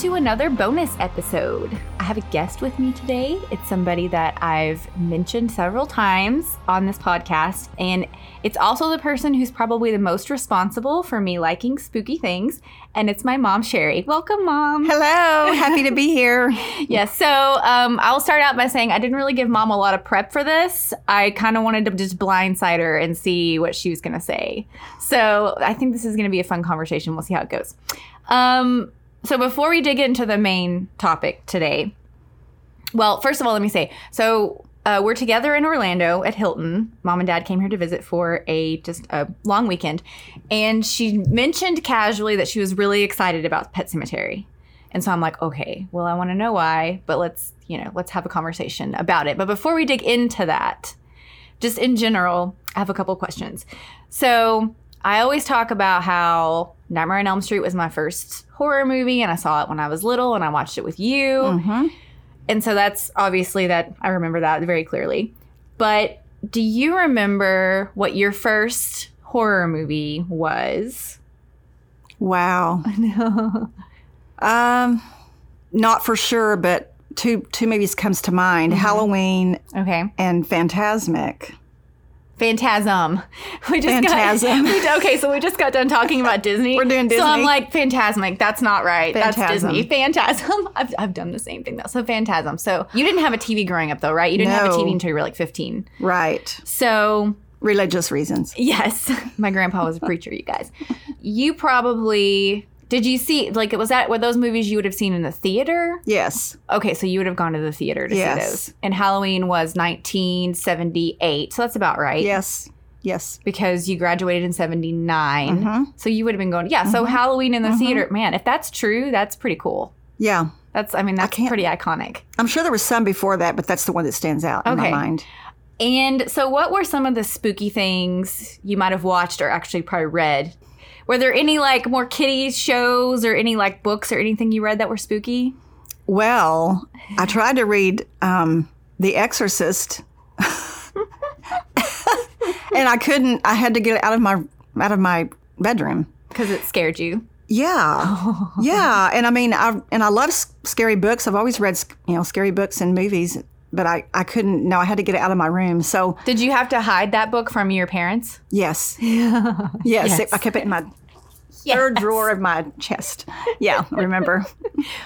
to another bonus episode. I have a guest with me today. It's somebody that I've mentioned several times on this podcast, and it's also the person who's probably the most responsible for me liking spooky things, and it's my mom, Sherry. Welcome, mom. Hello, happy to be here. Yes, so um, I'll start out by saying I didn't really give mom a lot of prep for this. I kind of wanted to just blindside her and see what she was going to say. So I think this is going to be a fun conversation. We'll see how it goes. Um, so before we dig into the main topic today, well, first of all, let me say so uh, we're together in Orlando at Hilton. Mom and Dad came here to visit for a just a long weekend, and she mentioned casually that she was really excited about Pet Sematary. And so I'm like, okay, well, I want to know why, but let's, you know, let's have a conversation about it. But before we dig into that, just in general, I have a couple questions. So I always talk about how Nightmare on Elm Street was my first horror movie, and I saw it when I was little, and I watched it with you. Mm-hmm. And so that's obviously that I remember that very clearly. But do you remember what your first horror movie was? Wow. Um, not for sure, but two two movies comes to mind: Halloween Okay. and Phantasmic. Phantasm. We just Phantasm. Got, we, okay, so we just got done talking about Disney. We're doing Disney. So I'm like, Phantasmic. That's not right. That's Disney. Phantasm. I've, I've done the same thing though. So Phantasm. So you didn't have a TV growing up though, right? You didn't have a TV until you were like 15. Right. So Religious reasons. Yes, my grandpa was a preacher. You guys, you probably did. You see like was that were those movies you would have seen in the theater? Yes. Okay, so you would have gone to the theater to see Yes. those. And Halloween was 1978, so that's about right. Yes. Yes. because you graduated in 79. Mhm. So you would have been going, yeah. So Halloween in the theater, man. If that's true, that's pretty cool. Yeah. That's, I mean, that's can't- pretty iconic. I'm sure there was some before that, but that's the one that stands out in Okay. my mind. And so, what were some of the spooky things you might have watched or actually probably read? Were there any like more kitty shows or any like books or anything you read that were spooky? Well, I tried to read um, The Exorcist, and I couldn't. I had to get it out of my out of my bedroom. Because it scared you. Yeah, yeah, and I mean, I and I love scary books. I've always read, you know, scary books and movies, but I I couldn't. No, I had to get it out of my room. So Did you have to hide that book from your parents? yes, yes, Yes. I kept it in my third drawer of my chest. Yeah, remember.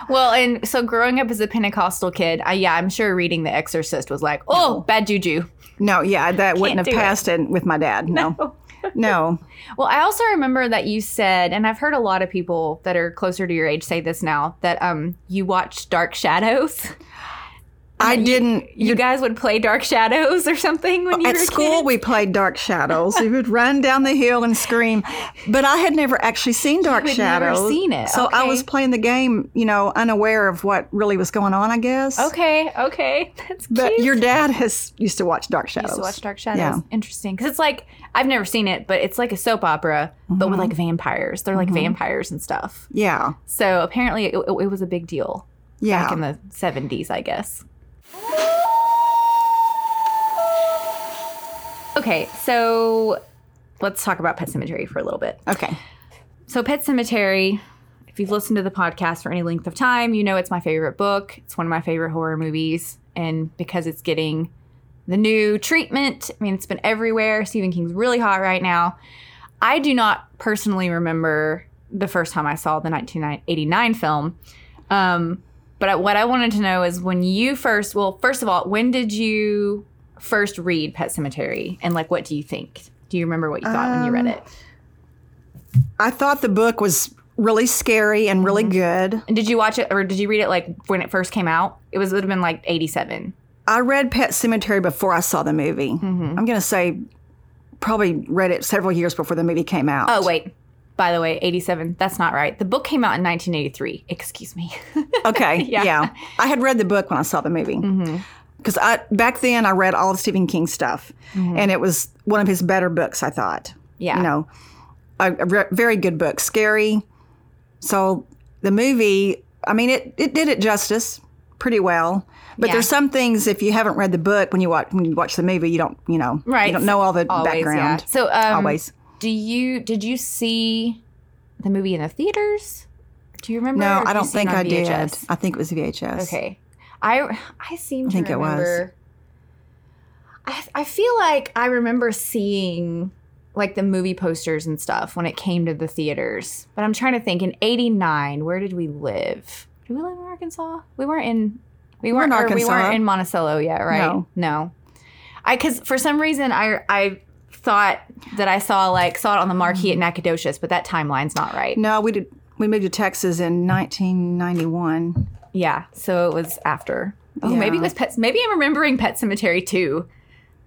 Well, and so growing up as a Pentecostal kid, I, yeah, I'm sure reading The Exorcist was like, oh, bad juju. No, yeah, that wouldn't have it. passed it with my dad. No, no. Well, I also remember that you said, and I've heard a lot of people that are closer to your age say this now, that um you watched Dark Shadows. I didn't. You guys would play Dark Shadows or something when you were At were school, kids? we played Dark Shadows. we would run down the hill and scream. But I had never actually seen Dark Shadows. never seen it, So I was playing the game, you know, unaware of what really was going on, I guess. Okay, okay, that's But cute. your dad has used to watch Dark Shadows. used to watch Dark Shadows. Yeah. Interesting, because it's like I've never seen it, but it's like a soap opera, but with mm-hmm. like vampires. They're like mm-hmm. vampires and stuff. Yeah. So apparently, it, it was a big deal Yeah. back in the '70s, I guess. Okay, so let's talk about Pet Sematary for a little bit. okay. So, Pet Sematary, if you've listened to the podcast for any length of time, you know it's my favorite book. It's one of my favorite horror movies. And because it's getting the new treatment, I mean, it's been everywhere. Stephen King's really hot right now. I do not personally remember the first time I saw the 1989 film. Um, but what I wanted to know is when you first, well, first of all, when did you first read Pet Sematary? And like, what do you think? Do you remember what you thought when you read Um, it? I thought the book was really scary and really good. And did you watch it or did you read it like when it first came out? It was it would have been like 87. I read Pet Sematary before I saw the movie. Mm-hmm. I'm going to say probably read it several years before the movie came out. Oh wait. By the way, 87. That's not right. The book came out in 1983. Excuse me. Okay. Yeah. Mm-hmm. yeah. I had read the book when I saw the movie. Because I back then I read all of Stephen King's stuff, and it was one of his better books. I thought. Mm-hmm. Yeah. You know, a, a re- very good book, scary. So the movie, I mean, it it did it justice pretty well. But Yeah. there's some things if you haven't read the book when you watch when you watch the movie, you don't you know Right. you don't know all the Always, background. Yeah. So um, Always. Do you did you see the movie in the theaters? Do you remember? No, I don't think I did. I think it was VHS. Okay. I I seem to think it was. remember. I I feel like I remember seeing like the movie posters and stuff when it came to the theaters. But I'm trying to think. In '89, where did we live? Did we live in Arkansas? We weren't in. We We're in weren't. we weren't in Monticello yet, right? No. No. I because for some reason I I thought that I saw like saw it on the marquee at Nacogdoches, but that timeline's not right. No, we did. We moved to Texas in 1991. Yeah, so it was after. Oh, maybe it was Pet. Maybe I'm remembering Pet Sematary too.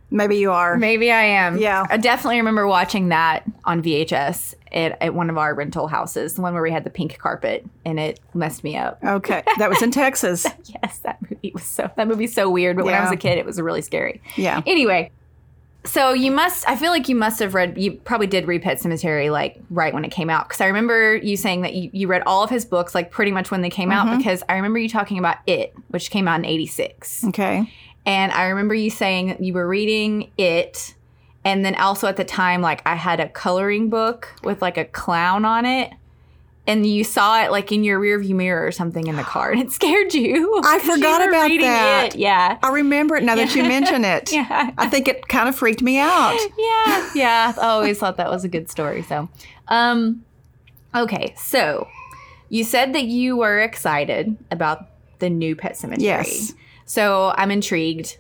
Maybe you are. Maybe I am. Yeah. I definitely remember watching that on VHS at, at one of our rental houses, the one where we had the pink carpet, and it messed me up. Okay, that was in Texas. Yes, that movie was so that movie's so weird. But when I was a kid, it was really scary. Yeah. Anyway, so you must. I feel like you must have read. You probably did read Pet Sematary like right when it came out because I remember you saying that you, you read all of his books like pretty much when they came Mm-hmm. out because I remember you talking about it, which came out in '86. Okay. And I remember you saying that you were reading it. And then also at the time, like I had a coloring book with like a clown on it. And you saw it like in your rearview mirror or something in the car and it scared you. I forgot were about that. It. Yeah. I remember it now that you mention it. Yeah. I think it kind of freaked me out. Yeah. Yeah. I always thought that was a good story. So, um, okay. So you said that you were excited about the new Pet Sematary. Yes. So I'm intrigued.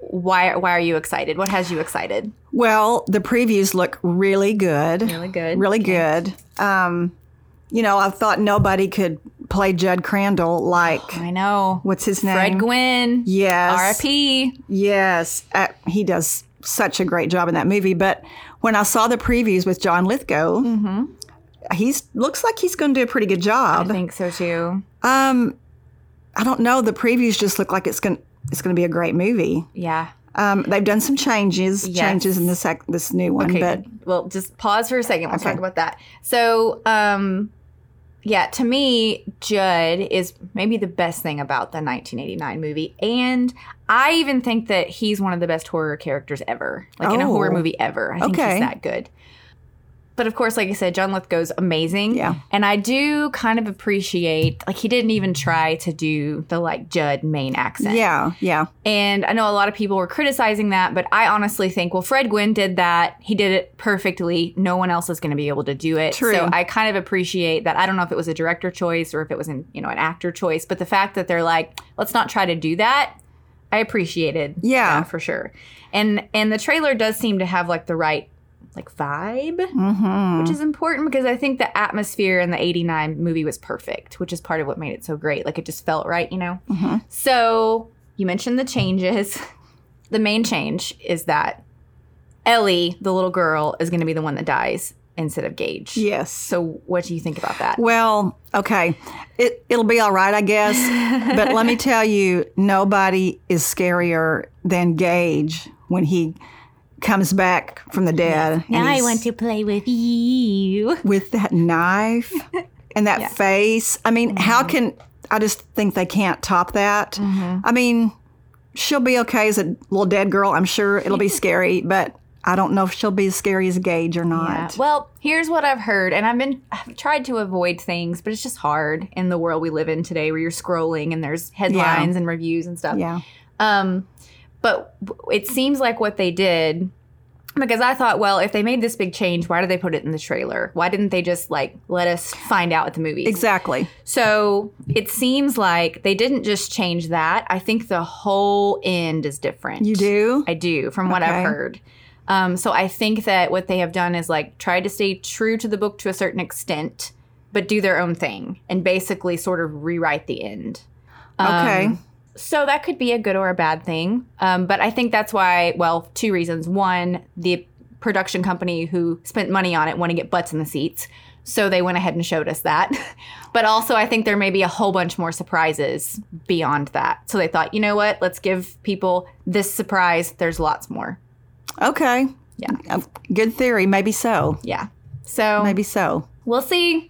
Why, why are you excited? What has you excited? Well, the previews look really good. Really good. Really good. Um, you know, I thought nobody could play Judd Crandall like I know. what's his name? Fred Gwynne. Yes. R.I.P. Yes, uh, he does such a great job in that movie. But when I saw the previews with John Lithgow, he's looks like he's going to do a pretty good job. I think so too. Um, I don't know. The previews just look like it's going it's going to be a great movie. Yeah. Um, they've done some changes, Yes. changes in this sec- this new one, Okay. but well, just pause for a second. We'll Okay. talk about that. So, um, yeah, to me, Judd is maybe the best thing about the 1989 movie, and I even think that he's one of the best horror characters ever, like in a Oh. horror movie ever. I think Okay. he's that good. But of course, like I said, John Lithgow's amazing. Yeah. And I do kind of appreciate, like, he didn't even try to do the, like, Judd Maine accent. yeah, yeah, And I know a lot of people were criticizing that, but I honestly think, well, Fred Gwynne did that. He did it perfectly. No one else is going to be able to do it. True. So I kind of appreciate that. I don't know if it was a director choice or if it was an, you know, an actor choice, but the fact that they're like, let's not try to do that, I appreciated. Yeah. that for sure. And and the trailer does seem to have like the right like vibe, hmm which is important because I think the atmosphere in the 89 movie was perfect, which is part of what made it so great. Like it just felt right, you know? Mhm. So you mentioned the changes. The main change is that Ellie, the little girl, is going to be the one that dies instead of Gage. yes. So what do you think about that? Well, okay, it it'll be all right, I guess. but let me tell you, nobody is scarier than Gage when he comes back from the dead. Now and want to play with you. with that knife and that Yeah. Mm-hmm. face. I mean, how can I just think they can't top that? I mean, she'll be okay as a little dead girl. I'm sure it'll be scary, but I don't know if she'll be as scary as Gage or Yeah. not. Well, here's what I've heard, and I've been I've tried to avoid things, but it's just hard in the world we live in today, where you're scrolling and there's headlines and reviews and stuff. Yeah. Um, but it seems like what they did, because I thought, well, if they made this big change, why did they put it in the trailer? Why didn't they just like let us find out at the movies? Exactly. So it seems like they didn't just change that. I think the whole end is different. You do? I do, from what I've heard. Um, so I think that what they have done is like tried to stay true to the book to a certain extent, but do their own thing and basically sort of rewrite the end. Okay. So that could be a good or a bad thing. Um, but I think that's why, well, two reasons. One, the production company who spent money on it want to get butts in the seats. So they went ahead and showed us that. but also, I think there may be a whole bunch more surprises beyond that. So they thought, you know what? Let's give people this surprise. There's lots more. Okay. Yeah. Good theory. Maybe so. Yeah. So Maybe so. we'll see.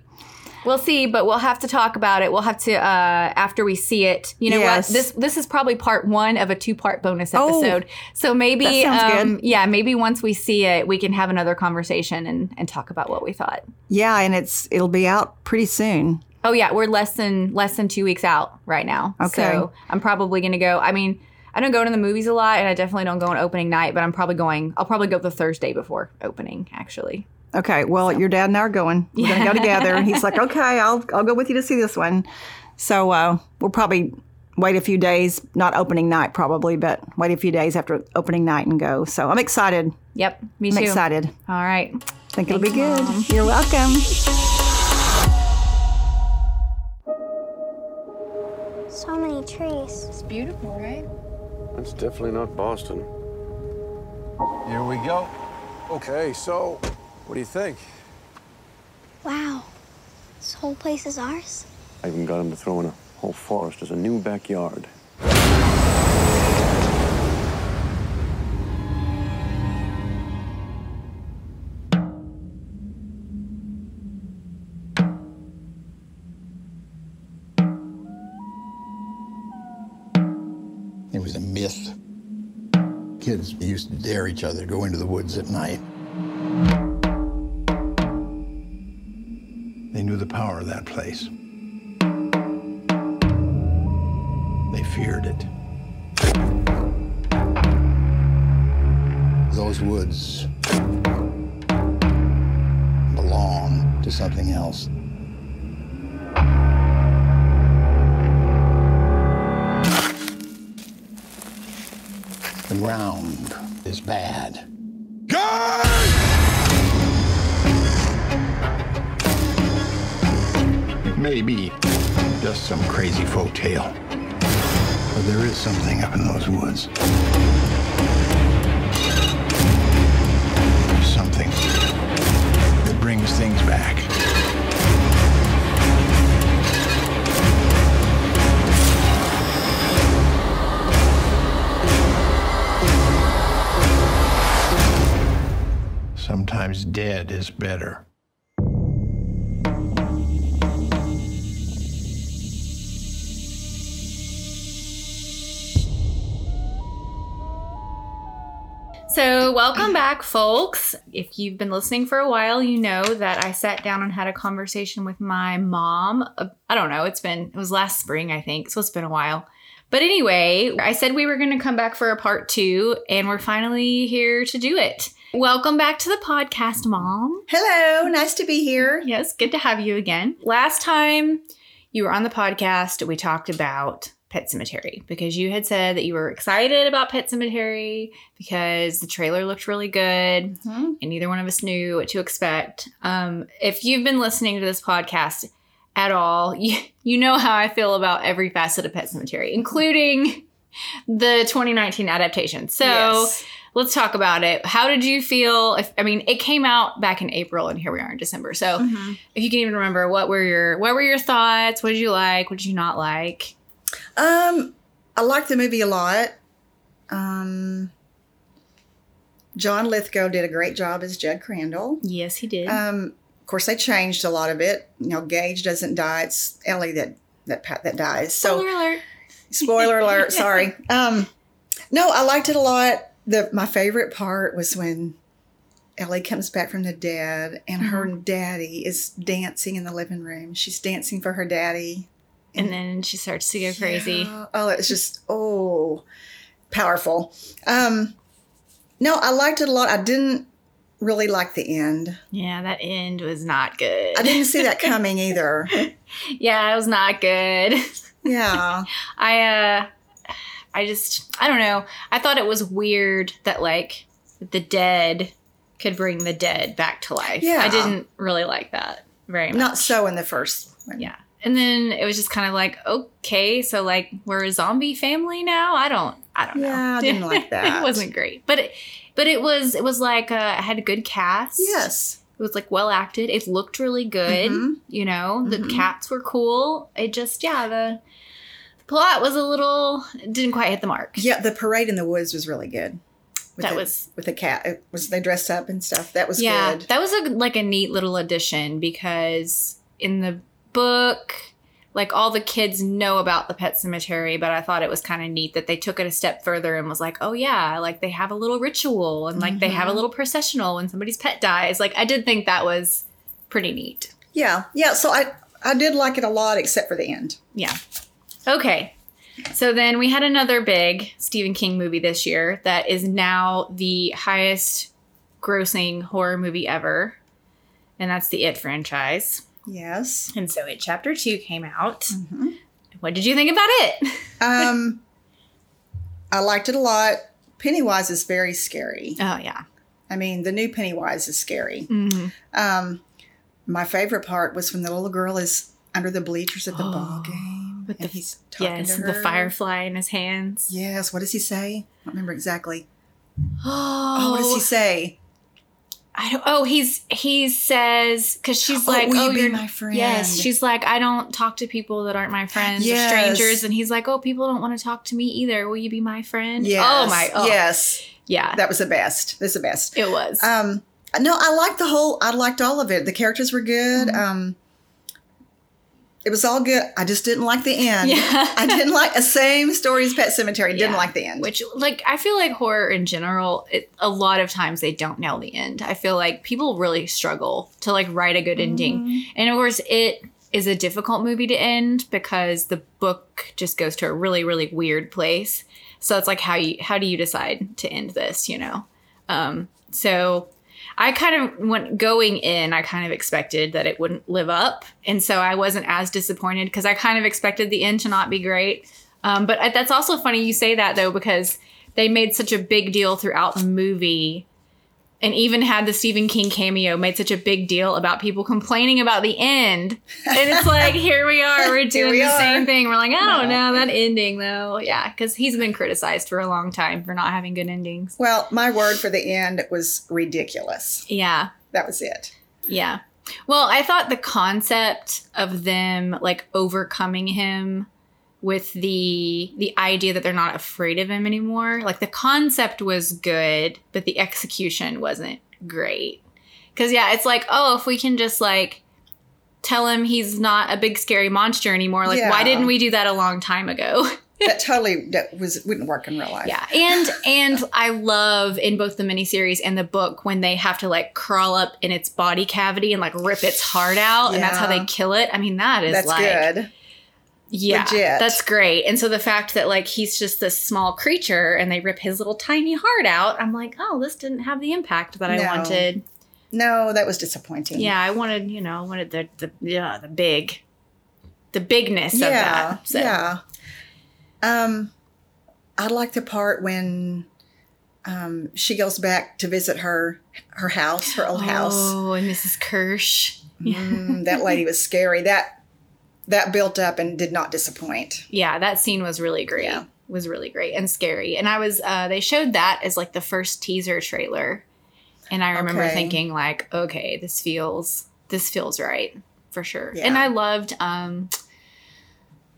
We'll see, but we'll have to talk about it. We'll have to uh after we see it. You know Yes. what? This this is probably part one of a two part bonus episode. Oh, episode. so maybe um, good. yeah, maybe once we see it, we can have another conversation and and talk about what we thought. Yeah, and it's it'll be out pretty soon. Oh yeah, we're less than less than two weeks out right now. Okay. So I'm probably gonna go. I mean, I don't go to the movies a lot, and I definitely don't go on opening night. But I'm probably going. I'll probably go the Thursday before opening. Actually. Okay, well, your dad and I are going. We're going to go together. And he's like, okay, I'll, I'll go with you to see this one. So uh, we'll probably wait a few days, not opening night probably, but wait a few days after opening night and go. So I'm excited. Yep. Me I'm too. excited. All right. think it'll be Thanks, good. Mom. You're welcome. So many trees. It's beautiful, right? It's definitely not Boston. Here we go. Okay, so what do you think? Wow. This whole place is ours? I even got him to throw in a whole forest as a new backyard. It was a myth. Kids used to dare each other to go into the woods at night. That place. They feared it. Those woods belong to something else. The ground is bad. May be just some crazy folk tale, but there is something up in those woods. Something that brings things back. Sometimes dead is better. So, welcome back, folks. If you've been listening for a while, you know that I sat down and had a conversation with my mom. I don't know, it's been, it was last spring, I think, so it's been a while. But anyway, I said we were going to come back for a part two, and we're finally here to do it. Welcome back to the podcast, Mom. Hello, nice to be here. Yes, good to have you again. Last time you were on the podcast, we talked about Pet Sematary because you had said that you were excited about Pet Sematary because the trailer looked really good Mhm. and neither one of us knew what to expect. Um, if you've been listening to this podcast at all, you, you know how I feel about every facet of Pet Sematary, including the 2019 adaptation. So Yes. let's talk about it. How did you feel? If, I mean, it came out back in April, and here we are in December. So, Mm-hmm. if you can even remember, what were your what were your thoughts? What did you like? What did you not like? Um, I like the movie a lot. Um, John Lithgow did a great job as Judd Crandall. Yes, he did. Um, of course, they changed a lot of it. You know, Gage doesn't die; it's Ellie that that that dies. So, Spoiler alert. spoiler alert. Sorry. Um, no, I liked it a lot. The my favorite part was when Ellie comes back from the dead and her Mm-hmm. daddy is dancing in the living room. She's dancing for her daddy. And then she starts to go crazy. Yeah. Oh, it's just oh powerful. Um no, I liked it a lot. I didn't really like the end. Yeah, that end was not good. I didn't see that coming either. yeah, it was not good. Yeah. I uh I just I don't know. I thought it was weird that like the dead could bring the dead back to life. Yeah. I didn't really like that very much. Not so in the first one. Yeah. And then it was just kind of like, okay, so like we're a zombie family now. I don't, I don't know. Yeah, I didn't like that. it wasn't great, but it, but it was, it was like uh, it had a good cast. Yes. it was like well acted. It looked really good. Mhm. You know, the Mhm. cats were cool. It just, yeah, the plot was a little didn't quite hit the mark. Yeah, the parade in the woods was really good. with That the, was- with the cat. It was they dressed up and stuff. That was yeah, good. that was a like a neat little addition because in the book, like all the kids know about the pet cemetery, but I thought it was kind of neat that they took it a step further and was like, oh yeah, like they have a little ritual and like they have Mm-hmm. a little processional when somebody's pet dies. Like I did think that was pretty neat. yeah, yeah. So I I did like it a lot, except for the end. Yeah. Okay. So then we had another big Stephen King movie this year that is now the highest grossing horror movie ever. And that's the It franchise. Yes. And so It Chapter 2 came out. What did you think about it? Um, I liked it a lot. Pennywise is very scary. Oh, yeah. I mean, the new Pennywise is scary. Mm-hmm. Um, my favorite part was when the little girl is under the bleachers at the ball game, With and the- he's talking Yes, to the firefly in his hands. Yes. What does he say? I don't remember exactly. Oh, Oh, what does he say? I don't, oh, he's he says because she's Oh, like, oh, be you're my friend? Yes, she's like, I don't talk to people that aren't my friends Yes. or strangers, and he's like, oh, people don't want to talk to me either. Will you be my friend? Yes. Oh my, oh, Yes. yeah, That was the best. That's the best. it was. Um, no, I liked the whole. I liked all of it. The characters were good. Mm-hmm. Um, it was all good. I just didn't like the end. Yeah. I didn't like the same story as Pet Sematary. Didn't Yeah. like the end. Which, like, I feel like horror in general, it, a lot of times they don't nail the end. I feel like people really struggle to like write a good ending, and of course, it is a difficult movie to end because the book just goes to a really, really weird place. So it's like how you how do you decide to end this? You know, um, so. I kind of went going in, I kind of expected that it wouldn't live up. And so I wasn't as disappointed because I kind of expected the end to not be great. Um, but I- that's also funny you say that though, because they made such a big deal throughout the movie and even had the Stephen King cameo made such a big deal about people complaining about the end. And it's like, here we are, we're doing we the are. same thing. We're like, oh no, that ending though. Yeah, because he's been criticized for a long time for not having good endings. well, my word for the end was ridiculous. Yeah. That was it. Yeah. Well, I thought the concept of them like overcoming him with the the idea that they're not afraid of him anymore, like the concept was good, but the execution wasn't great. Cuz yeah, it's like, oh, if we can just like tell him he's not a big scary monster anymore, like why didn't we do that a long time ago? That totally that was wouldn't work in real life. Yeah, and and I love in both the miniseries and the book when they have to like crawl up in its body cavity and like rip its heart out, and that's how they kill it. I mean, that is That's like good. Yeah, Legit. that's great. And so the fact that like he's just this small creature and they rip his little tiny heart out, I'm like, oh, this didn't have the impact that I No. wanted. No, that was disappointing. Yeah, I wanted you know I wanted the the yeah the big the bigness of yeah, that. So. yeah. Um, I like the part when um she goes back to visit her her house, her old house. Oh, and Mrs. Kersh. Mm, that lady was scary. That that built up and did not disappoint. yeah that scene was really great Yeah. was really great and scary and i was uh they showed that as like the first teaser trailer and i remember Okay. thinking like okay this feels this feels right for sure Yeah. and i loved um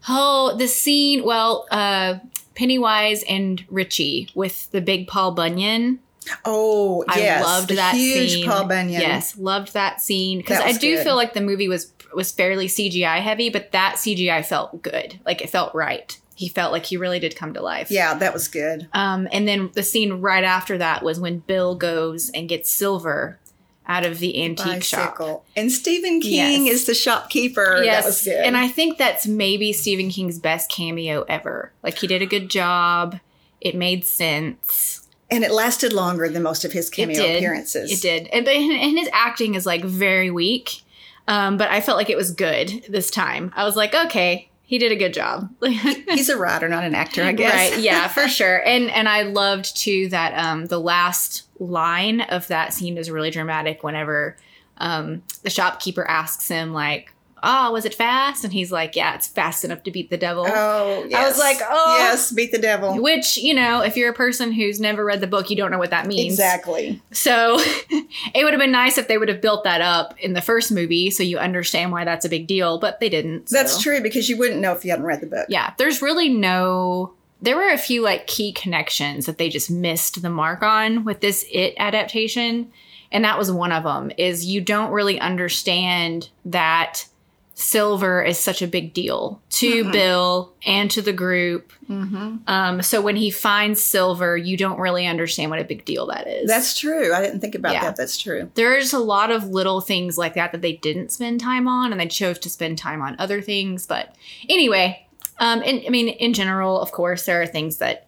oh the scene well uh pennywise and richie with the big paul bunyan Oh, yes. I loved the that huge scene. Paul Bunyan. Yes, loved that scene because I do good. feel like the movie was was fairly CGI heavy, but that CGI felt good. Like it felt right. He felt like he really did come to life. Yeah, that was good. Um, and then the scene right after that was when Bill goes and gets silver out of the antique shop. And Stephen King Yes. is the shopkeeper. Yes, That was good. and I think that's maybe Stephen King's best cameo ever. Like he did a good job. It made sense. And it lasted longer than most of his cameo it did. appearances. It did, and, but- and his acting is like very weak. Um, but I felt like it was good this time. I was like, okay, he did a good job. He's a writer, not an actor, I guess. Right? Yeah, for sure. And and I loved too that um, the last line of that scene is really dramatic. Whenever um, the shopkeeper asks him like, "Ah, was it fast?" and he's like, "Yeah, it's fast enough to beat the devil." Oh, yes. I was like, oh. yes, beat the devil. Which, you know, if you're a person who's never read the book, you don't know what that means. Exactly. So it would have been nice if they would have built that up in the first movie so you understand why that's a big deal, but they didn't. so- That's true because you wouldn't know if you hadn't read the book. Yeah, there's really no there were a few like key connections that they just missed the mark on with this it adaptation and that was one of them is you don't really understand that silver is such a big deal to bill and to the group um, so when he finds silver you don't really understand what a big deal that is That's true. I didn't think about Yeah. that. That's true. there's a lot of little things like that that they didn't spend time on and they chose to spend time on other things but anyway um and i mean in general of course there are things that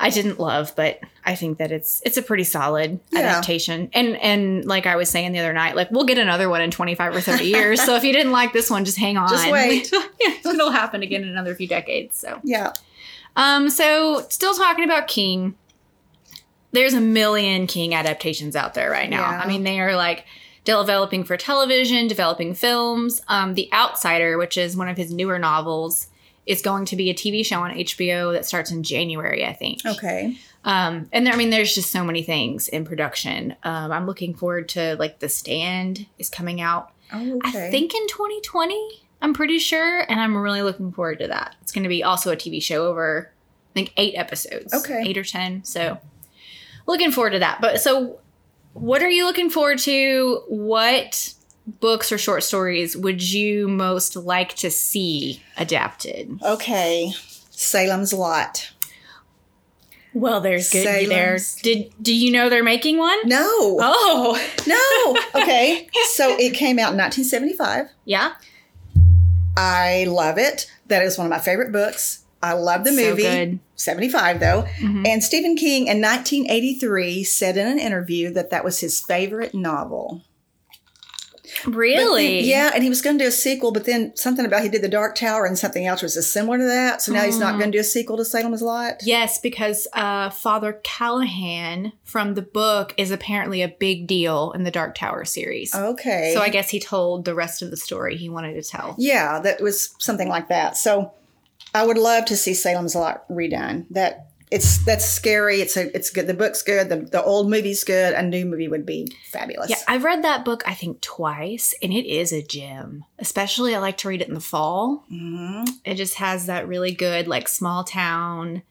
i didn't love but i think that it's it's a pretty solid Yeah. adaptation and and like i was saying the other night like we'll get another one in 25 or 30 years so if you didn't like this one just hang on Just wait. yeah, it'll happen again in another few decades so Yeah. um, so still talking about King. There's a million King adaptations out there right now. Yeah. I mean, they are like developing for television, developing films. Um, the Outsider, which is one of his newer novels, is going to be a TV show on HBO that starts in January, I think. Okay. Um, and there, I mean, there's just so many things in production. Um, I'm looking forward to like The Stand is coming out. Oh, okay. I think in 2020. I'm pretty sure, and I'm really looking forward to that. It's going to be also a TV show over, I think, eight episodes. Okay. eight or ten. So, looking forward to that. But so, what are you looking forward to? What books or short stories would you most like to see adapted? Okay. Salem's Lot. Well, there's good Salem's- there. Did do you know they're making one? No. Oh, No. Okay. so it came out in 1975. yeah. I love it. That is one of my favorite books. I love the So movie. good. Mm-hmm. 75 though. And Stephen King in 1983 said in an interview that that was his favorite novel. Really? then- yeah, and he was going to do a sequel, but then something about he did The Dark Tower and something else was similar to that. So now he's Mm. not going to do a sequel to Salem's Lot. Yes, because uh, Father Callahan from the book is apparently a big deal in the Dark Tower series. Okay. So I guess he told the rest of the story he wanted to tell. Yeah, that was something like that. So I would love to see Salem's Lot redone. That it's that's scary. It's a it's good. The book's good. The the old movie's good. A new movie would be fabulous. Yeah, I've read that book I think twice, and it is a gem. Especially, I like to read it in the fall. hmm It just has that really good, like small town,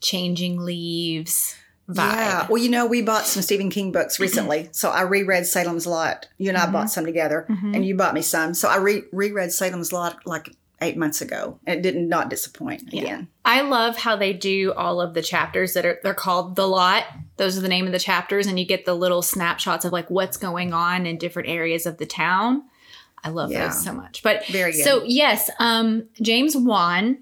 changing leaves vibe. Yeah. Well, you know, we bought some Stephen King books recently, so I reread Salem's Lot. You and I Mm-hmm. bought some together, and you bought me some. So I re- reread Salem's Lot like eight months ago, and it did not disappoint again. I love how they do all of the chapters that are they're called the lot. Those are the name of the chapters, and you get the little snapshots of like what's going on in different areas of the town. I love Yeah. those so much. But Very good. so yes, um, James Wan,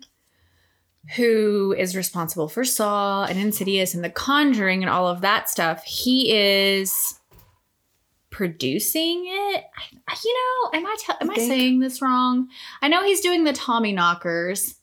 who is responsible for Saw and Insidious and The Conjuring and all of that stuff, he is producing it. I, I- you know, am I te- am I, think- saying this wrong? I know he's doing the Tommy Knockers,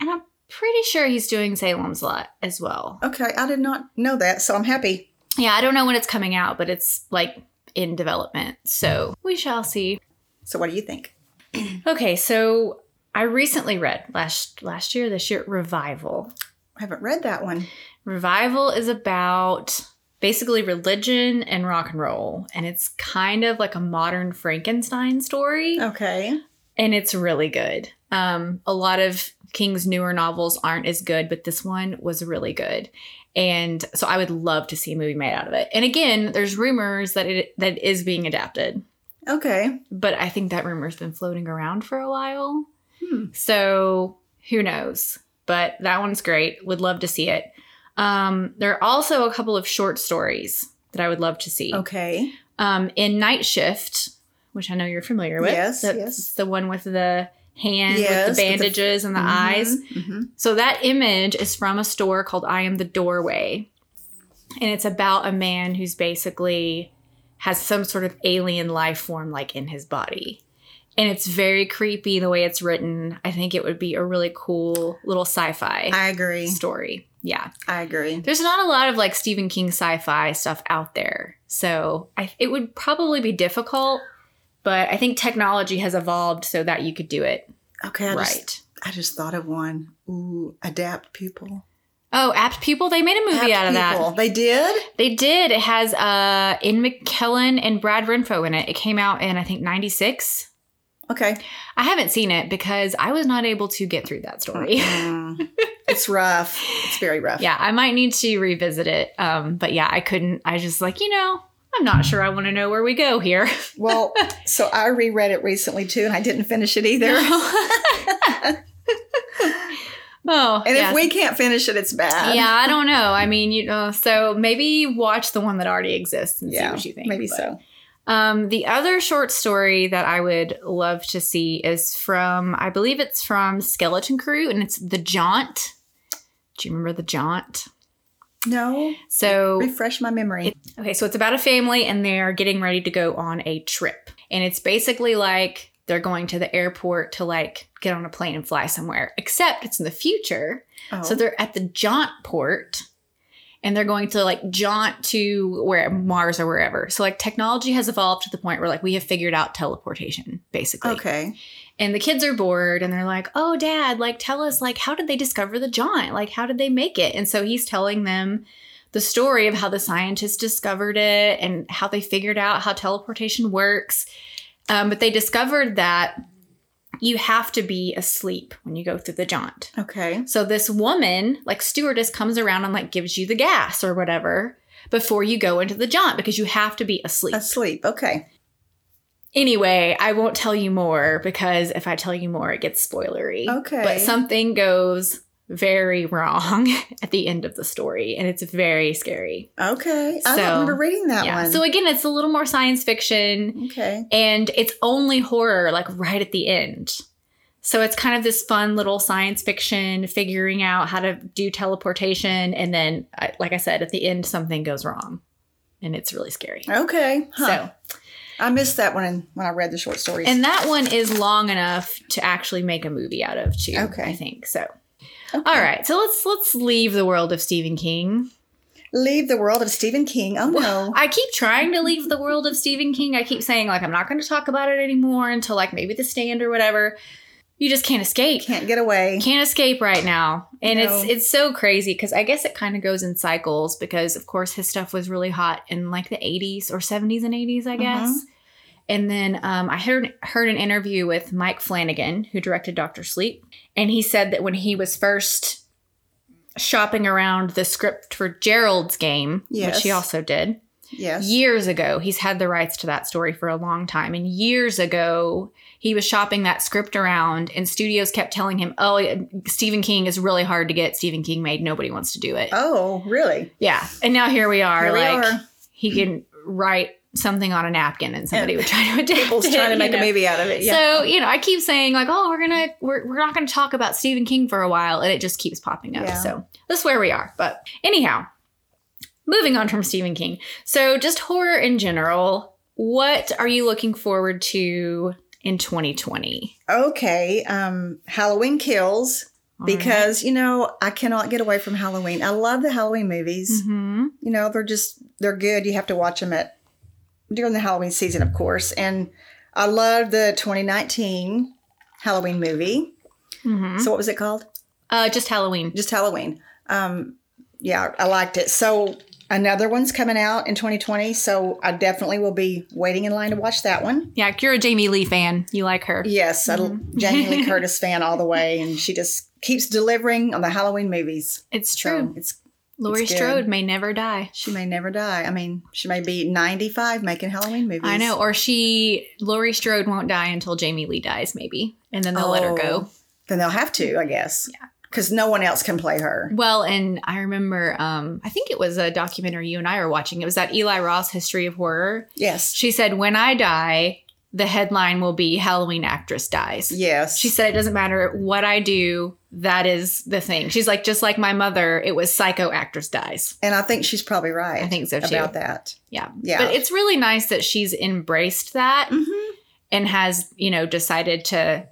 and I'm pretty sure he's doing Salem's Lot as well. Okay, I did not know that, so I'm happy. Yeah, I don't know when it's coming out, but it's like in development, so we shall see. So, what do you think? Okay, so I recently read last last year, this year, Revival. I haven't read that one. Revival is about basically religion and rock and roll, and it's kind of like a modern Frankenstein story, Okay. and it's really good. Um, a lot of King's newer novels aren't as good, but this one was really good. And so I would love to see a movie made out of it. And again, there's rumors that it that it is being adapted Okay. but I think that rumor's been floating around for a while. Hmm. So who knows? But that one's great. Would love to see it. Um, there are also a couple of short stories that I would love to see. Okay. Um, in Night Shift, which I know you're familiar with. Yes, That's yes. the one with the hand Yes, with with the the- bandages and the eyes. hmm So that image is from a store called I Am the Doorway. And it's about a man who's basically has some sort of alien life form like in his body. And it's very creepy the way it's written. I think it would be a really cool little sci-fi I agree. story. Yeah. I agree. There's not a lot of like Stephen King sci-fi stuff out there. So I, it would probably be difficult, but I think technology has evolved so that you could do it Okay. I right. Just, I just thought of one. Ooh, adapt people. Oh, Apt Pupil, they made a movie Apt out of that. Pupil. They did. They did. It has uh Ian McKellen and Brad Renfro in it. It came out in I think 96. Okay. I haven't seen it because I was not able to get through that story. Mm. It's rough. It's very rough. yeah, I might need to revisit it. Um, but yeah, I couldn't. I just like you know, I'm not sure I want to know where we go here. Well, so I reread it recently too, and I didn't finish it either. oh, And yes. if we can't finish it, it's bad. yeah, I don't know. I mean, you know, so maybe watch the one that already exists and see what you think. maybe so. Um, the other short story that I would love to see is from, I believe it's from Skeleton Crew, and it's The Jaunt. Do you remember The Jaunt? No, So, refresh my memory. okay, so it's about a family, and they're getting ready to go on a trip, and it's basically like they're going to the airport to like get on a plane and fly somewhere, except it's in the future. oh. So they're at the jaunt port and they're going to like jaunt to where Mars or wherever. So like technology has evolved to the point where like we have figured out teleportation basically. okay. And the kids are bored and they're like, "Oh dad, like tell us like how did they discover the jaunt? Like how did they make it?" And so he's telling them the story of how the scientists discovered it and how they figured out how teleportation works. Um, but they discovered that you have to be asleep when you go through the jaunt. Okay. So this woman, like stewardess, comes around and like gives you the gas or whatever before you go into the jaunt because you have to be asleep. Asleep. Okay. Anyway, I won't tell you more because if I tell you more, it gets spoilery. Okay. But something goes very wrong at the end of the story, and it's very scary. Okay. I So, don't remember reading that yeah. one. So again, it's a little more science fiction. okay. and it's only horror like right at the end so it's kind of this fun little science fiction figuring out how to do teleportation and then like i said at the end something goes wrong and it's really scary Okay. Huh. so I missed that one when I read the short stories. and that one is long enough to actually make a movie out of too Okay. i think so Okay. all right so let's let's leave the world of stephen king Leave the world of Stephen King. Oh no. I keep trying to leave the world of Stephen King. I keep saying like I'm not going to talk about it anymore until like maybe The Stand or whatever. You just can't escape. Can't get away. Can't escape right now. And No. it's it's so crazy because I guess it kind of goes in cycles because of course his stuff was really hot in like the 80s or 70s and 80s, I guess. And then um, I heard heard an interview with Mike Flanagan, who directed Doctor Sleep, and he said that when he was first shopping around the script for Gerald's game, Yes. which he also did, Yes. years ago he's had the rights to that story for a long time and years ago he was shopping that script around and studios kept telling him oh stephen king is really hard to get stephen king made nobody wants to do it Oh, really? yeah and now here we are Here we like are. he can write something on a napkin and somebody would try to adapt People's it, trying to make a know? movie out of it. Yeah. So, you know, I keep saying like, oh, we're gonna we're, we're not gonna talk about Stephen King for a while, and it just keeps popping up. Yeah. So that's where we are. But anyhow, moving on from Stephen King. So just horror in general, what are you looking forward to in 2020? okay. Um, Halloween Kills. Because, you know, I cannot get away from Halloween. I love the Halloween movies. hmm You know, they're just they're good. You have to watch them at during the Halloween season, of course. And I love the 2019 Halloween movie. hmm So what was it called? Uh, just Halloween. Just Halloween. Um, yeah, I liked it. So another one's coming out in 2020. So I definitely will be waiting in line to watch that one. Yeah, you're a Jamie Lee fan. You like her. Yes, I'm Jamie Lee Curtis fan all the way, and she just keeps delivering on the Halloween movies. It's So true. it's Laurie. Strode may never die. she may never die. I mean, she may be 95 making Halloween movies. I know. Or she, Laurie Strode won't die until Jamie Lee dies, maybe. And then they'll let her go. Oh, Then they'll have to, I guess. Yeah. Because no one else can play her. Well, and I remember, um, I think it was a documentary you and I were watching. It was that Eli Roth's History of Horror. Yes. She said, When I die, the headline will be Halloween actress dies. Yes. She said, It doesn't matter what I do, that is the thing. She's like, Just like my mother, it was psycho actress dies. and I think she's probably right. I think so, too. About that. Yeah. Yeah. But it's really nice that she's embraced that Mhm. and has, you know, decided to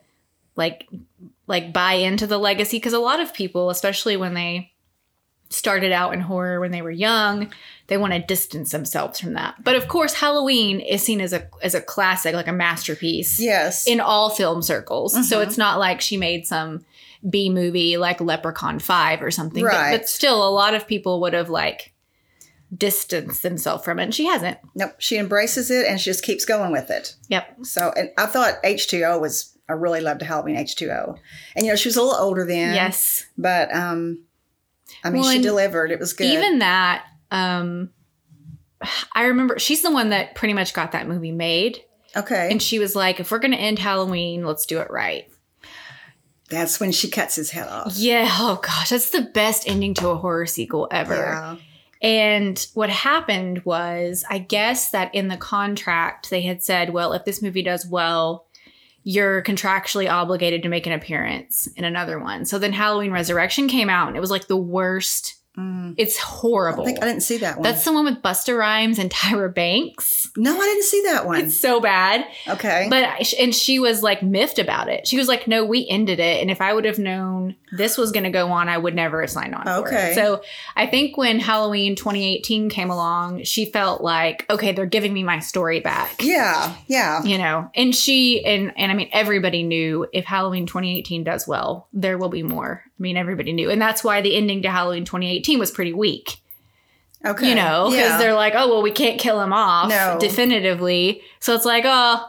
like like buy into the legacy because a lot of people, especially when they started out in horror when they were young, they want to distance themselves from that. But of course, Halloween is seen as a as a classic, like a masterpiece Yes. in all film circles. So Mhm. it's not like she made some B movie like Leprechaun 5 or something. But, Right. but still a lot of people would have like distanced themselves from it. And she hasn't. nope. She embraces it and she just keeps going with it. Yep. So, and I thought H2O was I really loved Halloween H2O. And, you know, she was a little older then. Yes. But, um, I mean, Well, she delivered. It was good. Even that, um, I remember she's the one that pretty much got that movie made. okay. And she was like, if we're going to end Halloween, let's do it right. That's when she cuts his head off. Yeah. Oh, gosh. That's the best ending to a horror sequel ever. Yeah. And what happened was, I guess that in the contract, they had said, well, if this movie does well, you're contractually obligated to make an appearance in another one. So then Halloween Resurrection came out and it was like the worst. Mm. It's I, horrible. think I didn't see that one. That's the one with Busta Rhymes and Tyra Banks. no, I didn't see that one. It's so bad. okay. But I- and she was like miffed about it. She was like, "No, we ended it, and if I would have known this was going to go on, I would never have signed on." For Okay. it. So I think when Halloween 2018 came along, she felt like, "Okay, they're giving me my story back." yeah. Yeah. You know, and she and and I mean everybody knew if Halloween 2018 does well, there will be more. I mean everybody knew, and that's why the ending to Halloween 2018 was pretty weak Okay. you know, because yeah. they're like, oh, well, we can't kill him off No. definitively. So it's like, oh,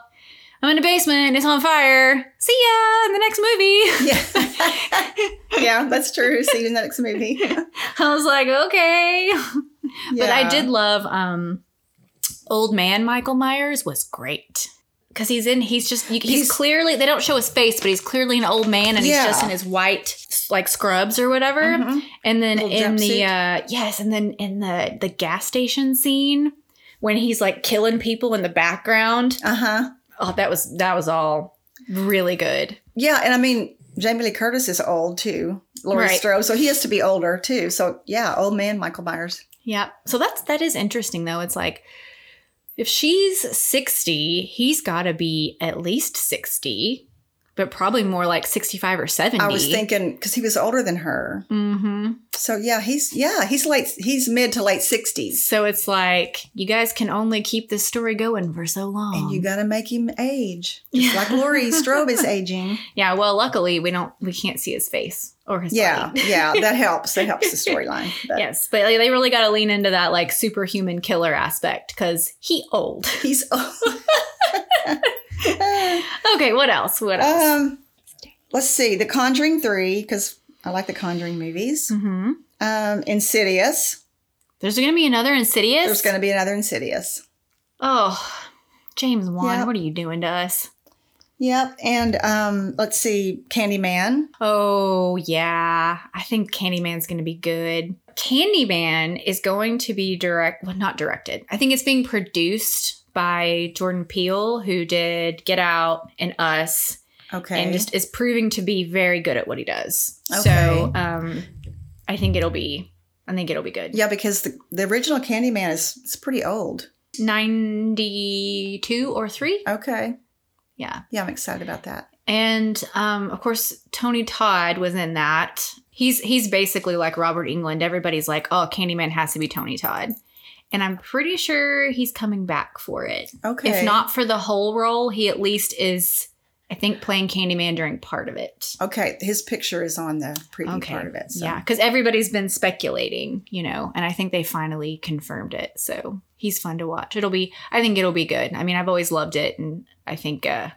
I'm in a basement, it's on fire. See ya in the next movie. Yeah. yeah, that's true. See you in the next movie. I was like, okay. But I did love um old man Michael Myers was great. Cause he's in, he's just, he's, He's- clearly, they don't show his face, but he's clearly an old man and Yeah. he's just in his white, like scrubs or whatever. Mhm. And then in the uh yes, and then in the the gas station scene when he's like killing people in the background. Uh huh. Oh, that was that was all really good. Yeah, and I mean Jamie Lee Curtis is old too. Laurie Right. Strode, so he has to be older too. So yeah, old man Michael Myers. Yeah. So that's that is interesting though. It's like if she's 60, he's got to be at least 60, but probably more like 65 or 70. I was thinking because he was older than her. Mhm. So yeah, he's yeah he's late. He's mid to late sixties, So it's like you guys can only keep this story going for so long. and you got to make him age, just like Laurie Strode is aging. yeah, well, luckily we don't we can't see his face or his Yeah, body. yeah, that helps. That helps the storyline. Yes, but like, they really got to lean into that like superhuman killer aspect because he old. he's old. okay, what else? What else? um, let's see, The Conjuring Three because I like the Conjuring movies. hmm Um, Insidious. There's gonna be another Insidious. There's going to be another Insidious. oh, James Wan, Yeah. what are you doing to us? Yep, and um, let's see, Candyman. Oh yeah, I think Candyman's gonna be good. Candyman is going to be direct, well, not directed. I think it's being produced by Jordan Peele, who did Get Out and Us. Okay, and just is proving to be very good at what he does. Okay. So um I think it'll be I think it'll be good. yeah, because the the original Candyman is it's pretty old. 92 or 3? Okay, Yeah. yeah, I'm excited about that. And um of course Tony Todd was in that. He's he's basically like Robert Englund. Everybody's like, "Oh, Candyman has to be Tony Todd." And I'm pretty sure he's coming back for it. Okay, If not for the whole role, he at least is I think playing Candyman during part of it. okay, his picture is on the preview part of it. So. Yeah, because everybody's been speculating, you know, and I think they finally confirmed it. So he's fun to watch. It'll be, I think it'll be good. I mean, I've always loved it, and I think uh,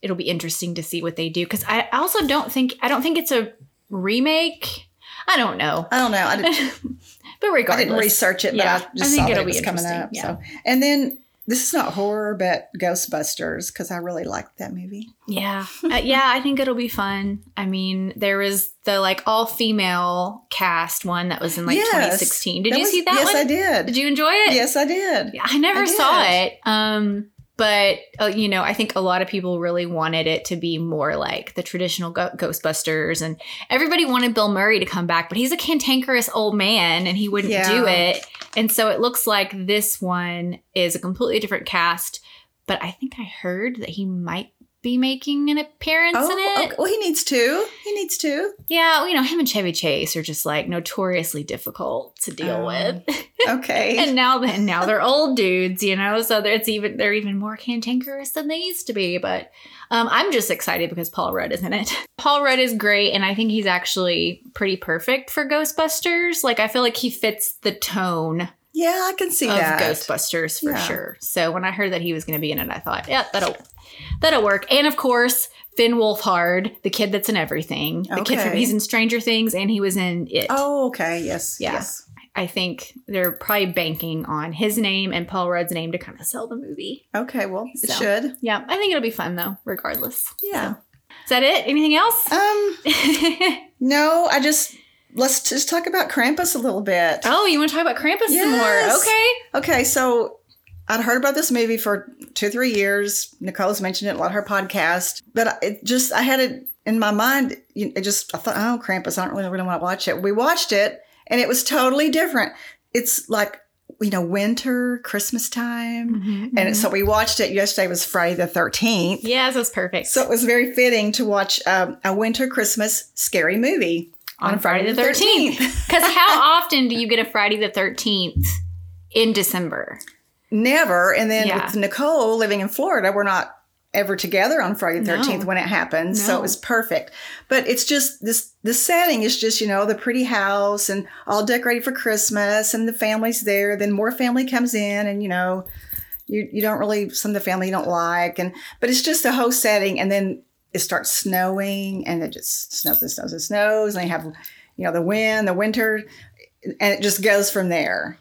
it'll be interesting to see what they do. Because I also don't think, I don't think it's a remake. I don't know, I don't know. I but I regardless, didn't research it, but Yeah, I I just think saw that it was coming up. yeah. So, and then this is not horror, but Ghostbusters because I really liked that movie. Yeah. Uh, yeah, I think it'll be fun. I mean, there was the like all female cast one that was in like Yes. 2016. Did you was- see that yes, one? I did. Did you enjoy it? Yes, I did. I never I saw it. Um, but uh, you know, I think a lot of people really wanted it to be more like the traditional go- Ghostbusters, and everybody wanted Bill Murray to come back, but he's a cantankerous old man, and he wouldn't Yeah. do it. And so it looks like this one is a completely different cast. But I think I heard that he might be making an appearance Oh, in it. okay. well, he needs to. He needs to. Yeah, well, you know, him and Chevy Chase are just like notoriously difficult to deal Oh. with. Okay. and now then now they're old dudes you know so it's even they're even more cantankerous than they used to be but um, i'm just excited because paul rudd is in it paul rudd is great and i think he's actually pretty perfect for ghostbusters like i feel like he fits the tone yeah, I can see of that. ghostbusters for Yeah. sure so when i heard that he was going to be in it i thought yeah that'll that'll work and of course Finn Wolfhard, the kid that's in everything. The kid from he's in Stranger Things and he was in It. Oh, okay. Yes. Yeah. Yes. I think they're probably banking on his name and Paul Rudd's name to kind of sell the movie. Okay. Well, it So. should. Yeah, I think it'll be fun though, regardless. Yeah. Is that it? Anything else? Um. No, I just let's just talk about Krampus a little bit. oh, you want to talk about Krampus some more? Okay. Okay, so I'd heard about this movie for two, three years. Nicole's mentioned it a lot of her podcast, but it just I had it in my mind. It just I thought, oh, Krampus, I don't really, really want to watch it. We watched it, and it was totally different. It's like you know winter, Christmas time, and so we watched it. Yesterday was Friday the thirteenth. Yeah, that's perfect. So it was very fitting to watch um, a winter Christmas scary movie on Friday the 13th. Because how often do you get a Friday the 13th in December? Never. And then Yeah. with Nicole living in Florida, we're not ever together on Friday the 13th No. when it happens. So No. it was perfect. But it's just this the setting is just, you know, the pretty house and all decorated for Christmas and the family's there. Then more family comes in and, you know, you, you don't really some of the family you don't like and but it's just the whole setting and then it starts snowing and it just snows and snows and snows and they have you know the wind the winter and it just goes from there.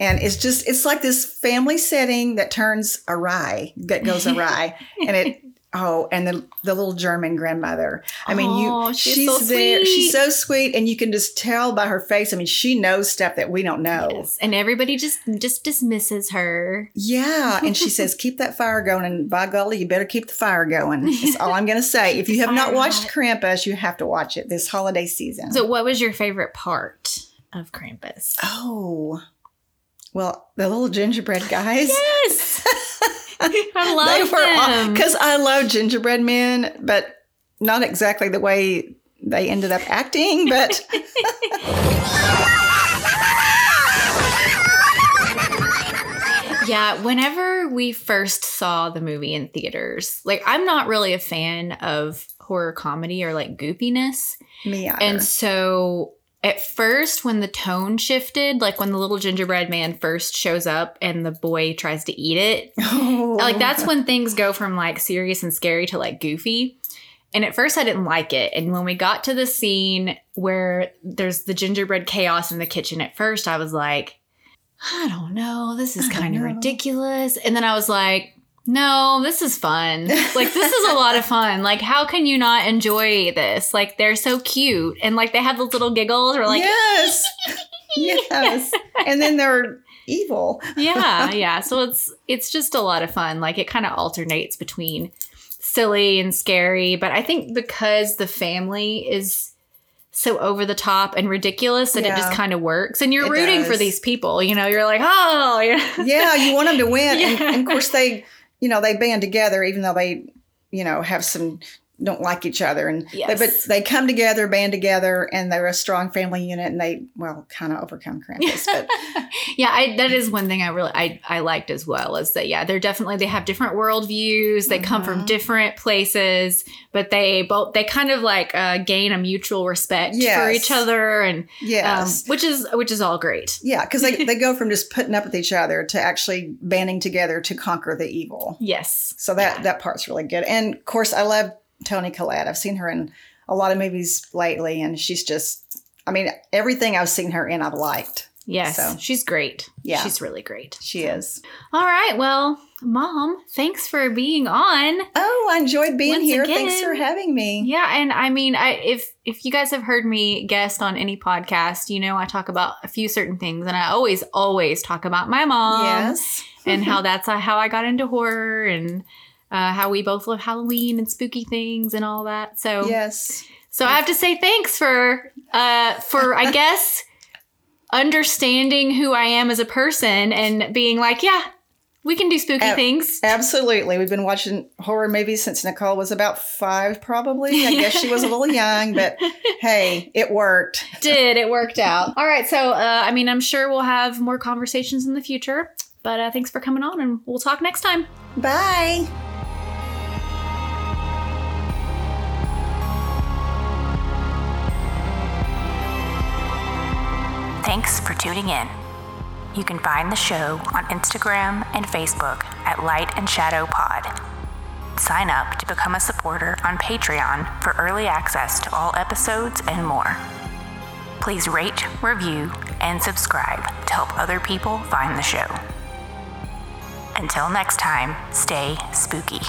And it's just it's like this family setting that turns awry that goes awry. And it oh and the, the little german grandmother i mean Oh, you she's she's so there sweet. she's so sweet and you can just tell by her face i mean she knows stuff that we don't know Yes. And everybody just just dismisses her. yeah, and she says, "Keep that fire going." And by golly, you better keep the fire going. That's all I'm going to say. If you have not watched. Krampus, you have to watch it this holiday season. So, what was your favorite part of Krampus? oh, well, the little gingerbread guys. Yes, I love them. because I love gingerbread men, but not exactly the way they ended up acting. But Yeah, whenever we first saw the movie in theaters, like I'm not really a fan of horror comedy or like goofiness. me either. And so at first, when the tone shifted, like when the little gingerbread man first shows up and the boy tries to eat it, oh, like that's when things go from like serious and scary to like goofy. And at first, I didn't like it. And when we got to the scene where there's the gingerbread chaos in the kitchen, at first, I was like, I don't know, this is kind of ridiculous. And then I was like, no, this is fun. Like, this is a lot of fun. Like, how can you not enjoy this? Like, they're so cute. And like, they have those little giggles or like, yes, yes, and then they're evil. yeah yeah so it's it's just a lot of fun like it kind of alternates between silly and scary but i think because the family is so over the top and ridiculous that it just kind of works and you're It rooting for these people you know you're like oh yeah yeah, you want them to win. And, and of course, they, you know, they band together, even though they, you know, have some don't like each other, and they, but they come together, band together, and they're a strong family unit, and they well kind of overcome Krampus. But yeah I, that is one thing i really I, I liked as well is that yeah they're definitely they have different worldviews they come Mm-hmm. from different places but they both they kind of like uh, gain a mutual respect for each other and um, yes, which is which is all great yeah, because they they go from just putting up with each other to actually banding together to conquer the evil. yes So that that part's really good. And of course, I love Toni Collette. I've seen her in a lot of movies lately, and she's just. I mean, everything I've seen her in, I've liked. Yes, So- she's great. Yeah. she's really great. She is. All right, well, mom, thanks for being on. Oh, I enjoyed being Once here. again. Thanks for having me. Yeah, and I mean, I if if you guys have heard me guest on any podcast, you know I talk about a few certain things, and I always always talk about my mom yes. and how that's how I got into horror and. Uh, how we both love Halloween and spooky things and all that. So Yes. So I have to say thanks for uh for I guess understanding who I am as a person and being like, yeah, we can do spooky Ab- things. Absolutely. We've been watching horror movies since Nicole was about five, probably. I guess she was a little young, but hey, it worked. Did it worked out. All right, so uh, I mean, I'm sure we'll have more conversations in the future. But uh, thanks for coming on, and we'll talk next time. Bye. Thanks for tuning in. You can find the show on Instagram and Facebook at Light and Shadow Pod. sign up to become a supporter on Patreon for early access to all episodes and more. Please rate, review, and subscribe to help other people find the show. Until next time, stay spooky.